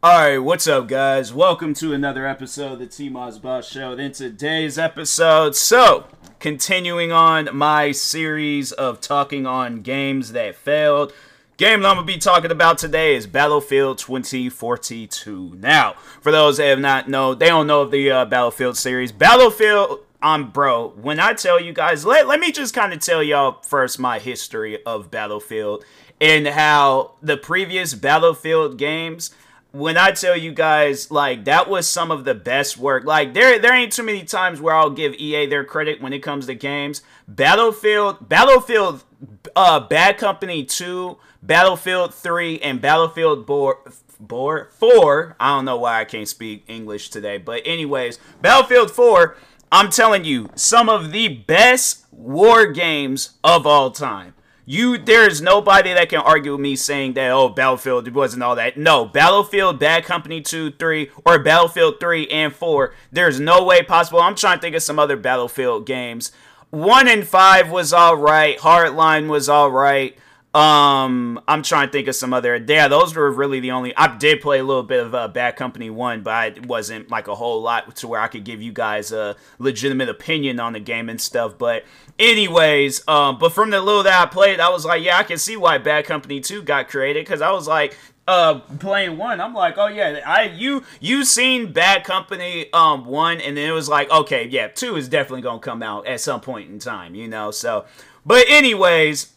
All right, what's up, guys? Welcome to another episode of the T-Moss Boss Show. In today's episode, so continuing on my series of talking on games that failed. Game that I'm gonna be talking about today is Battlefield 2042. Now, for those that have not know, they don't know of the uh, Battlefield series. Battlefield, um, bro. When I tell you guys, let let me just kind of tell y'all first my history of Battlefield and how the previous Battlefield games when I tell you guys, like that was some of the best work. Like there, there ain't too many times where I'll give EA their credit when it comes to games. Battlefield, Battlefield, uh, Bad Company Two, Battlefield Three, and Battlefield Board. Board four. I don't know why I can't speak English today, but anyways, Battlefield four. I'm telling you, some of the best war games of all time. You there is nobody that can argue with me saying that oh Battlefield wasn't all that. No, Battlefield, Bad Company 2, 3, or Battlefield 3 and 4. There's no way possible. I'm trying to think of some other Battlefield games. 1 and 5 was alright. Hardline was alright. Um, I'm trying to think of some other. Yeah, those were really the only. I did play a little bit of uh, Bad Company One, but it wasn't like a whole lot to where I could give you guys a legitimate opinion on the game and stuff. But anyways, um, but from the little that I played, I was like, yeah, I can see why Bad Company Two got created because I was like, uh playing one i'm like oh yeah i you you seen bad company um one and then it was like okay yeah two is definitely gonna come out at some point in time you know so but anyways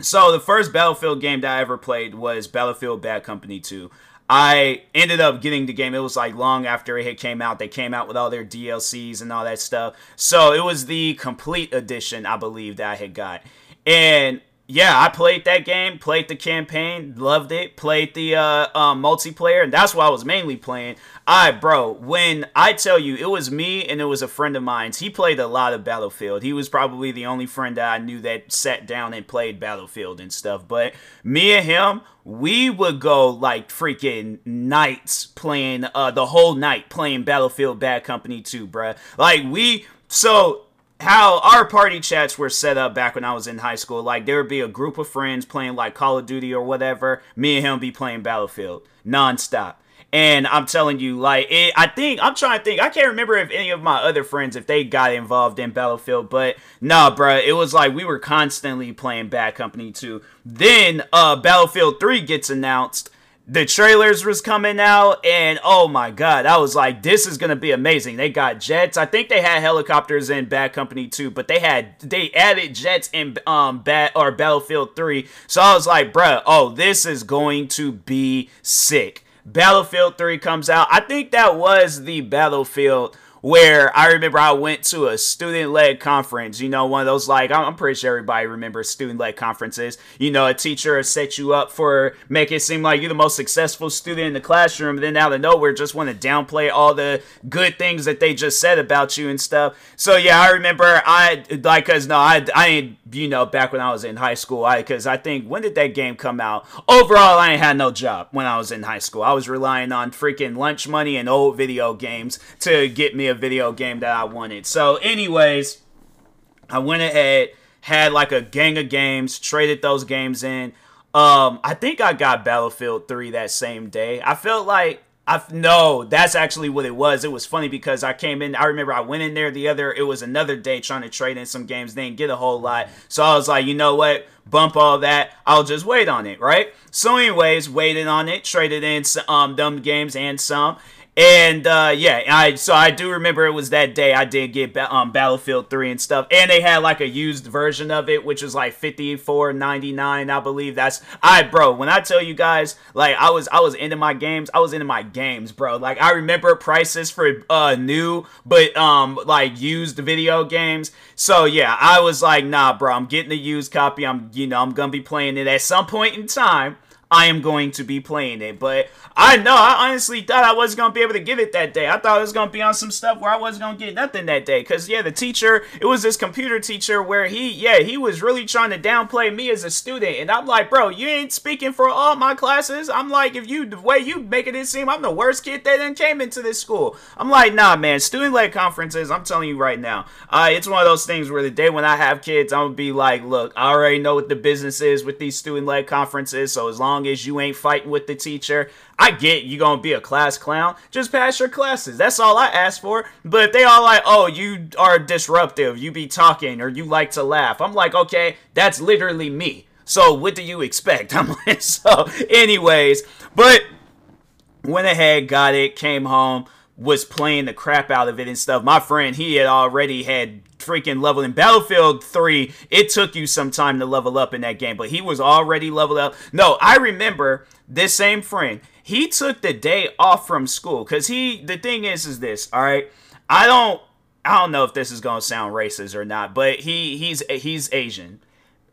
so the first Battlefield game that I ever played was Battlefield Bad Company 2. I ended up getting the game. It was like long after it had came out. They came out with all their DLCs and all that stuff. So it was the complete edition, I believe, that I had got. And yeah, I played that game, played the campaign, loved it, played the uh, um, multiplayer, and that's what I was mainly playing. I, bro, when I tell you it was me and it was a friend of mine, he played a lot of Battlefield. He was probably the only friend that I knew that sat down and played Battlefield and stuff. But me and him, we would go like freaking nights playing uh, the whole night playing Battlefield Bad Company 2, bruh. Like we so how our party chats were set up back when I was in high school. Like there would be a group of friends playing like Call of Duty or whatever. Me and him be playing Battlefield nonstop. And I'm telling you, like, it, I think I'm trying to think. I can't remember if any of my other friends if they got involved in Battlefield, but nah, bruh, it was like we were constantly playing Bad Company 2. Then uh, Battlefield 3 gets announced, the trailers was coming out and oh my god i was like this is gonna be amazing. They got jets. I think they had helicopters in bad company too but they had they added jets in um bad or battlefield 3 so i was like bruh oh this is going to be sick. Battlefield 3 comes out. I think that was the battlefield where I remember I went to a student led conference, you know, one of those like, I'm pretty sure everybody remembers student led conferences. You know, a teacher set you up for make it seem like you're the most successful student in the classroom, and then out of nowhere just want to downplay all the good things that they just said about you and stuff. So yeah, I remember I like, cause no, I, I ain't, you know, back when I was in high school, I, cause I think, when did that game come out? Overall, I ain't had no job when I was in high school. I was relying on freaking lunch money and old video games to get me a video game that I wanted. So, anyways, I went ahead, had like a gang of games, traded those games in. Um, I think I got Battlefield 3 that same day. I felt like I no, that's actually what it was. It was funny because I came in. I remember I went in there the other. It was another day trying to trade in some games. Didn't get a whole lot, so I was like, you know what? Bump all that. I'll just wait on it, right? So, anyways, waited on it, traded in um dumb games and some, and uh, yeah, I so I do remember it was that day I did get um, Battlefield 3 and stuff, and they had like a used version of it, which was like 54.99, I believe. That's I bro. When I tell you guys, like I was I was into my games, I was into my games, bro. Like I remember prices for uh new but um like used video games. So yeah, I was like, nah, bro, I'm getting the used copy. I'm you know I'm gonna be playing it at some point in time. I am going to be playing it. But I know, I honestly thought I wasn't going to be able to get it that day. I thought it was going to be on some stuff where I wasn't going to get nothing that day. Because, yeah, the teacher, it was this computer teacher where he, yeah, he was really trying to downplay me as a student. And I'm like, bro, you ain't speaking for all my classes. I'm like, if you, the way you making it seem I'm the worst kid that then came into this school. I'm like, nah, man, student led conferences, I'm telling you right now, uh, it's one of those things where the day when I have kids, I'm going to be like, look, I already know what the business is with these student led conferences. So as long long as you ain't fighting with the teacher. I get you gonna be a class clown. Just pass your classes. That's all I ask for. But they all like, oh, you are disruptive. You be talking or you like to laugh. I'm like, okay, that's literally me. So what do you expect? I'm like, so anyways, but went ahead, got it, came home, was playing the crap out of it and stuff. My friend, he had already had freaking level in Battlefield 3. It took you some time to level up in that game, but he was already leveled up. No, I remember this same friend. He took the day off from school cuz he the thing is is this, all right? I don't I don't know if this is going to sound racist or not, but he he's he's Asian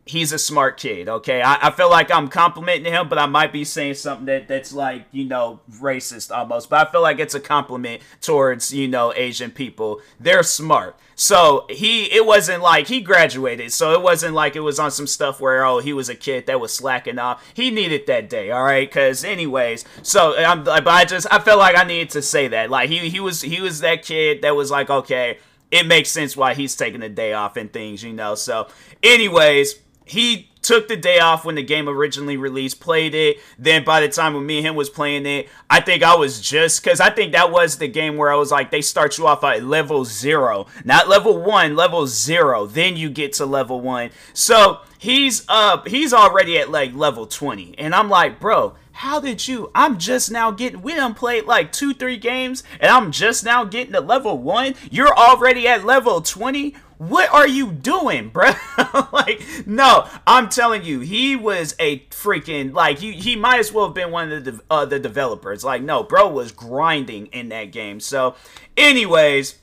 he's a smart kid. Okay, I, I feel like I'm complimenting him, but I might be saying something that that's like you know racist almost. But I feel like it's a compliment towards you know Asian people. They're smart. So he, it wasn't like he graduated. So it wasn't like it was on some stuff where oh he was a kid that was slacking off. He needed that day, all right. Because anyways, so I'm, like, but I just I felt like I needed to say that. Like he he was he was that kid that was like okay. It makes sense why he's taking a day off and things, you know. So, anyways, he took the day off when the game originally released, played it. Then by the time when me and him was playing it, I think I was just because I think that was the game where I was like, they start you off at level zero, not level one, level zero. Then you get to level one. So he's up, he's already at like level 20. And I'm like, bro, how did you? I'm just now getting. We done played like two, three games, and I'm just now getting to level one. You're already at level 20 what are you doing, bro? like, no, I'm telling you, he was a freaking like he he might as well have been one of the uh, the developers. Like, no, bro was grinding in that game. So, anyways,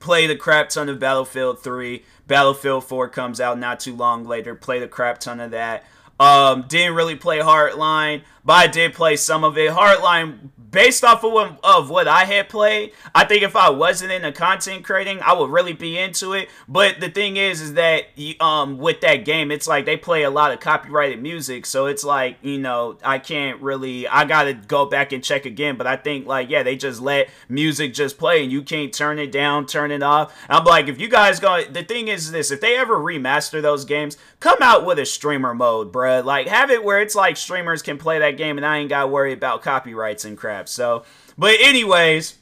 play the crap ton of Battlefield 3. Battlefield 4 comes out not too long later. Play the crap ton of that. Um, didn't really play Hardline, but I did play some of it. Hardline, based off of what, of what I had played, I think if I wasn't into content creating, I would really be into it. But the thing is, is that um, with that game, it's like they play a lot of copyrighted music, so it's like you know I can't really. I gotta go back and check again. But I think like yeah, they just let music just play, and you can't turn it down, turn it off. I'm like, if you guys go, the thing is this: if they ever remaster those games, come out with a streamer mode, bruh. Like, have it where it's like streamers can play that game and I ain't gotta worry about copyrights and crap. So, but anyways,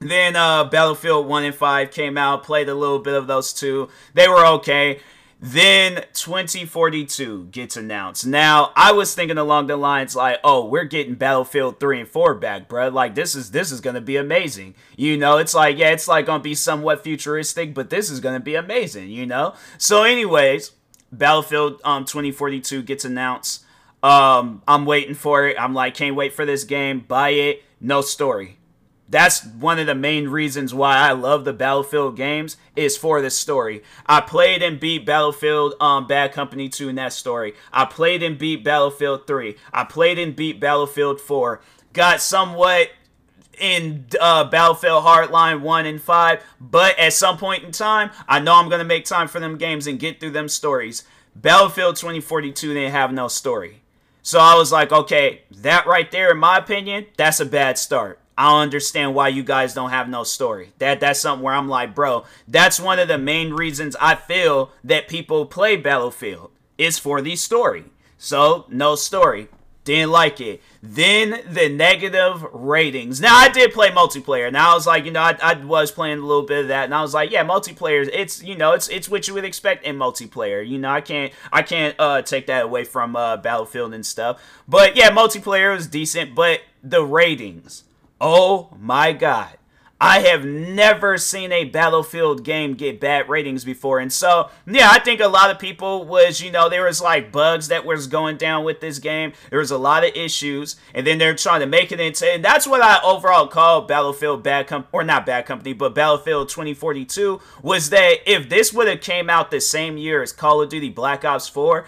then uh, Battlefield 1 and 5 came out, played a little bit of those two. They were okay. Then 2042 gets announced. Now, I was thinking along the lines like, "Oh, we're getting Battlefield 3 and 4 back, bro. Like this is this is going to be amazing." You know, it's like, yeah, it's like going to be somewhat futuristic, but this is going to be amazing, you know? So anyways, Battlefield um 2042 gets announced. Um, I'm waiting for it. I'm like, can't wait for this game. Buy it. No story. That's one of the main reasons why I love the Battlefield games is for the story. I played and beat Battlefield um Bad Company 2 in that story. I played and beat Battlefield 3. I played and beat Battlefield 4. Got somewhat in uh, Battlefield Hardline 1 and 5, but at some point in time, I know I'm going to make time for them games and get through them stories. Battlefield 2042 didn't have no story. So I was like, okay, that right there, in my opinion, that's a bad start. I understand why you guys don't have no story. That that's something where I'm like, bro, that's one of the main reasons I feel that people play Battlefield is for the story. So no story. Didn't like it. Then the negative ratings. Now I did play multiplayer. Now I was like, you know, I, I was playing a little bit of that, and I was like, yeah, multiplayer. It's you know, it's it's what you would expect in multiplayer. You know, I can't I can't uh, take that away from uh, Battlefield and stuff. But yeah, multiplayer was decent, but the ratings. Oh my god. I have never seen a Battlefield game get bad ratings before. And so, yeah, I think a lot of people was, you know, there was like bugs that was going down with this game. There was a lot of issues. And then they're trying to make it into, and that's what I overall call Battlefield Bad Company, or not Bad Company, but Battlefield 2042, was that if this would have came out the same year as Call of Duty Black Ops 4,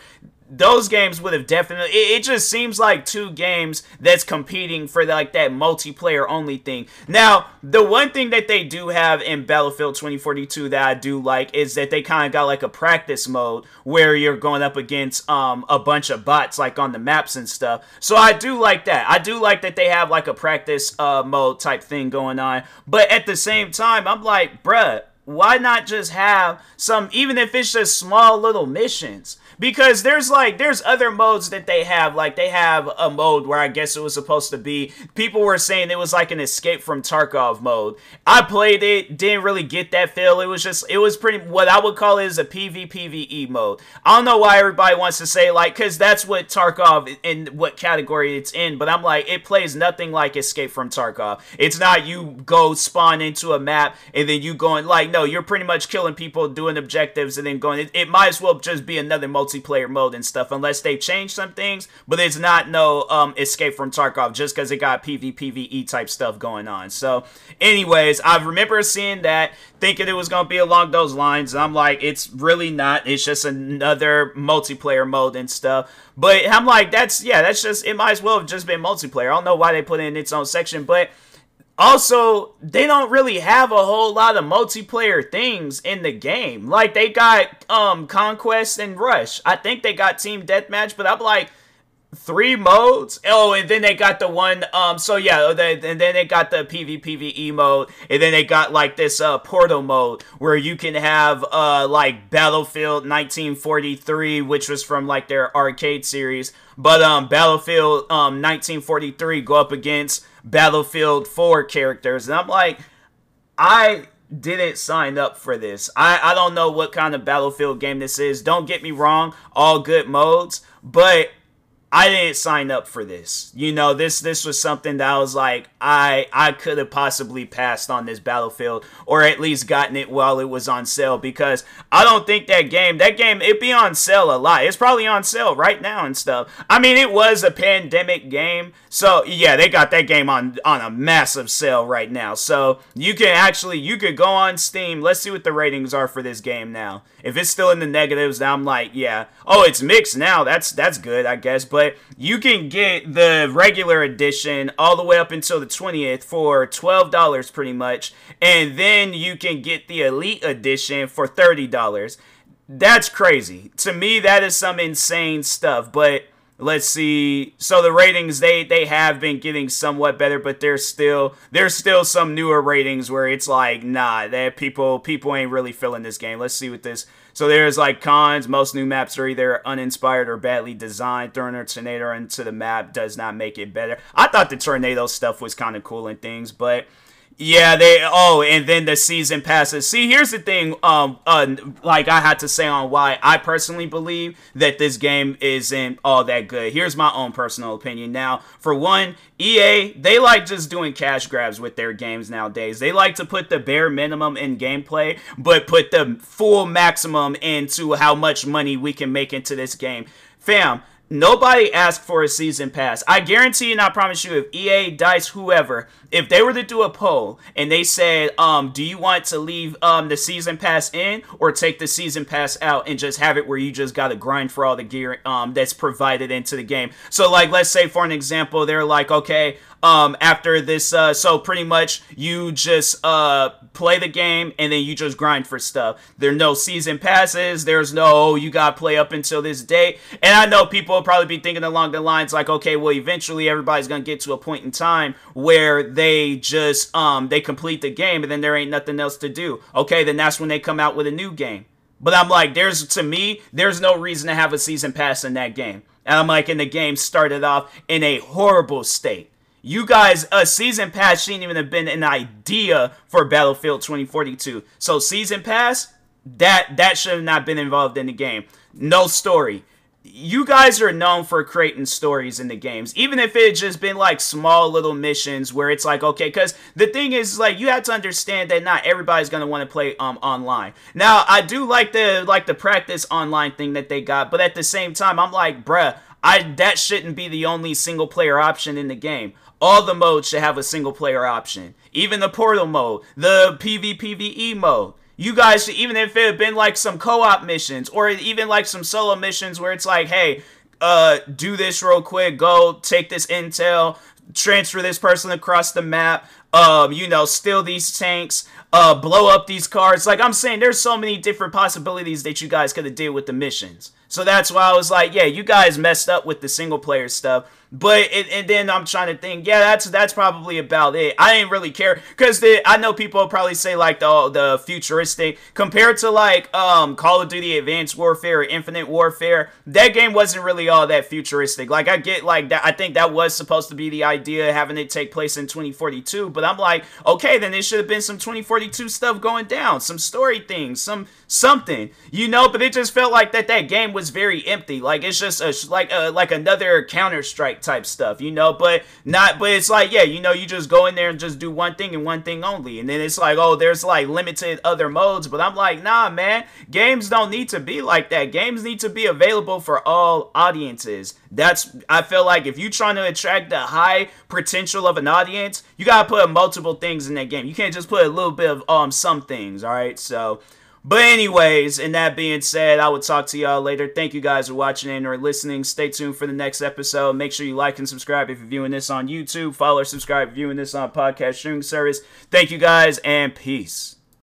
those games would have definitely it, it, just seems like two games that's competing for like that multiplayer only thing. Now the one thing that they do have in battlefield 2042 that i do like is that they kind of got like a practice mode where you're going up against um a bunch of bots like on the maps and stuff. So i do like that. I do like that they have like a practice uh mode type thing going on. But at the same time i'm like bruh why not just have some even if it's just small little missions? Because there's like there's other modes that they have. Like they have a mode where i guess it was supposed to be people were saying it was like an escape from tarkov mode. I played it didn't really get that feel. It was just it was pretty what i would call is a pvpve mode. I don't know why everybody wants to say like because that's what tarkov in what category it's in but i'm like it plays nothing like escape from tarkov. It's not you go spawn into a map and then you going like no you're pretty much killing people doing objectives and then going it, it might as well just be another multiplayer mode and stuff unless they change some things. But it's not no um, Escape from Tarkov just because it got PvPvE type stuff going on. So, anyways, I remember seeing that, thinking it was gonna be along those lines. I'm like, it's really not. It's just another multiplayer mode and stuff. But I'm like, that's yeah, that's just it. Might as well have just been multiplayer. I don't know why they put it in its own section, but also, they don't really have a whole lot of multiplayer things in the game. Like they got um Conquest and Rush. I think they got Team Deathmatch, but I'm like three modes. Oh, and then they got the one um so yeah, they, and then they got the PvPvE mode, and then they got like this uh portal mode where you can have uh like Battlefield 1943, which was from like their arcade series, but um Battlefield um 1943 go up against Battlefield 4 characters. And I'm like, I didn't sign up for this. I, I don't know what kind of Battlefield game this is. Don't get me wrong, all good modes, but I didn't sign up for this. You know, this this was something that I was like, I I could have possibly passed on this Battlefield or at least gotten it while it was on sale because I don't think that game that game it be on sale a lot. It's probably on sale right now and stuff. I mean, it was a pandemic game, so yeah, they got that game on on a massive sale right now. So you can actually you could go on Steam. Let's see what the ratings are for this game now. If it's still in the negatives, I'm like, yeah. Oh, it's mixed now. That's that's good, I guess. But you can get the regular edition all the way up until the 20th for $12 pretty much. And then you can get the Elite edition for $30. That's crazy. To me, that is some insane stuff. But let's see so the ratings they they have been getting somewhat better but there's still there's still some newer ratings where it's like nah that people people ain't really feeling this game let's see what this so there's like cons. Most new maps are either uninspired or badly designed. Throwing a tornado into the map does not make it better. I thought the tornado stuff was kind of cool and things but yeah, they. Oh, and then the season passes. See, here's the thing. Um, uh, like I had to say on why I personally believe that this game isn't all that good. Here's my own personal opinion. Now, for one, EA they like just doing cash grabs with their games nowadays. They like to put the bare minimum in gameplay, but put the full maximum into how much money we can make into this game. Fam, Nobody asked for a season pass. I guarantee and I promise you, if EA, Dice, whoever, if they were to do a poll and they said, um, do you want to leave um the season pass in or take the season pass out and just have it where you just gotta grind for all the gear um that's provided into the game? So like let's say for an example, they're like, okay, um, after this. Uh, so pretty much you just uh, play the game and then you just grind for stuff. There are no season passes. There's no oh, you got to play up until this date. And I know people will probably be thinking along the lines like, okay, well, eventually everybody's gonna get to a point in time where they just um they complete the game and then there ain't nothing else to do. Okay, then that's when they come out with a new game. But I'm like, there's to me, there's no reason to have a season pass in that game. And I'm like, and the game started off in a horrible state. You guys, a season pass shouldn't even have been an idea for Battlefield 2042. So season pass, that that should have not been involved in the game. No story you guys are known for creating stories in the games, even if it just been like small little missions where it's like, okay, because the thing is, like, you have to understand that not everybody's gonna want to play um online. Now, I do like the like the practice online thing that they got, but at the same time, I'm like, bruh, I that shouldn't be the only single player option in the game. All the modes should have a single player option, even the portal mode, the PvPvE mode. You guys, even if it had been like some co-op missions or even like some solo missions where it's like, hey, uh, do this real quick, go take this intel, transfer this person across the map, um, you know, steal these tanks, uh, blow up these cars. Like I'm saying, there's so many different possibilities that you guys could have did with the missions. So that's why I was like, yeah, you guys messed up with the single player stuff. But it, and then I'm trying to think, yeah, that's that's probably about it. I didn't really care because I know people probably say like the the futuristic compared to like um Call of Duty Advanced Warfare or Infinite Warfare. That game wasn't really all that futuristic. Like I get like that. I think that was supposed to be the idea having it take place in 2042. But I'm like, okay, then it should have been some 2042 stuff going down, some story things, some something, you know. But it just felt like that that game was very empty. Like it's just a like a like another Counter Strike type stuff, you know, but not, but it's like, yeah, you know, you just go in there and just do one thing and one thing only. And then it's like, oh, there's like limited other modes. But I'm like, nah, man, games don't need to be like that. Games need to be available for all audiences. That's, I feel like if you're trying to attract the high potential of an audience, you gotta put multiple things in that game. You can't just put a little bit of um some things, all right? So, but anyways, and that being said, I will talk to y'all later. Thank you guys for watching and or listening. Stay tuned for the next episode. Make sure you like and subscribe if you're viewing this on YouTube. Follow or subscribe viewing this on podcast streaming service. Thank you guys and peace.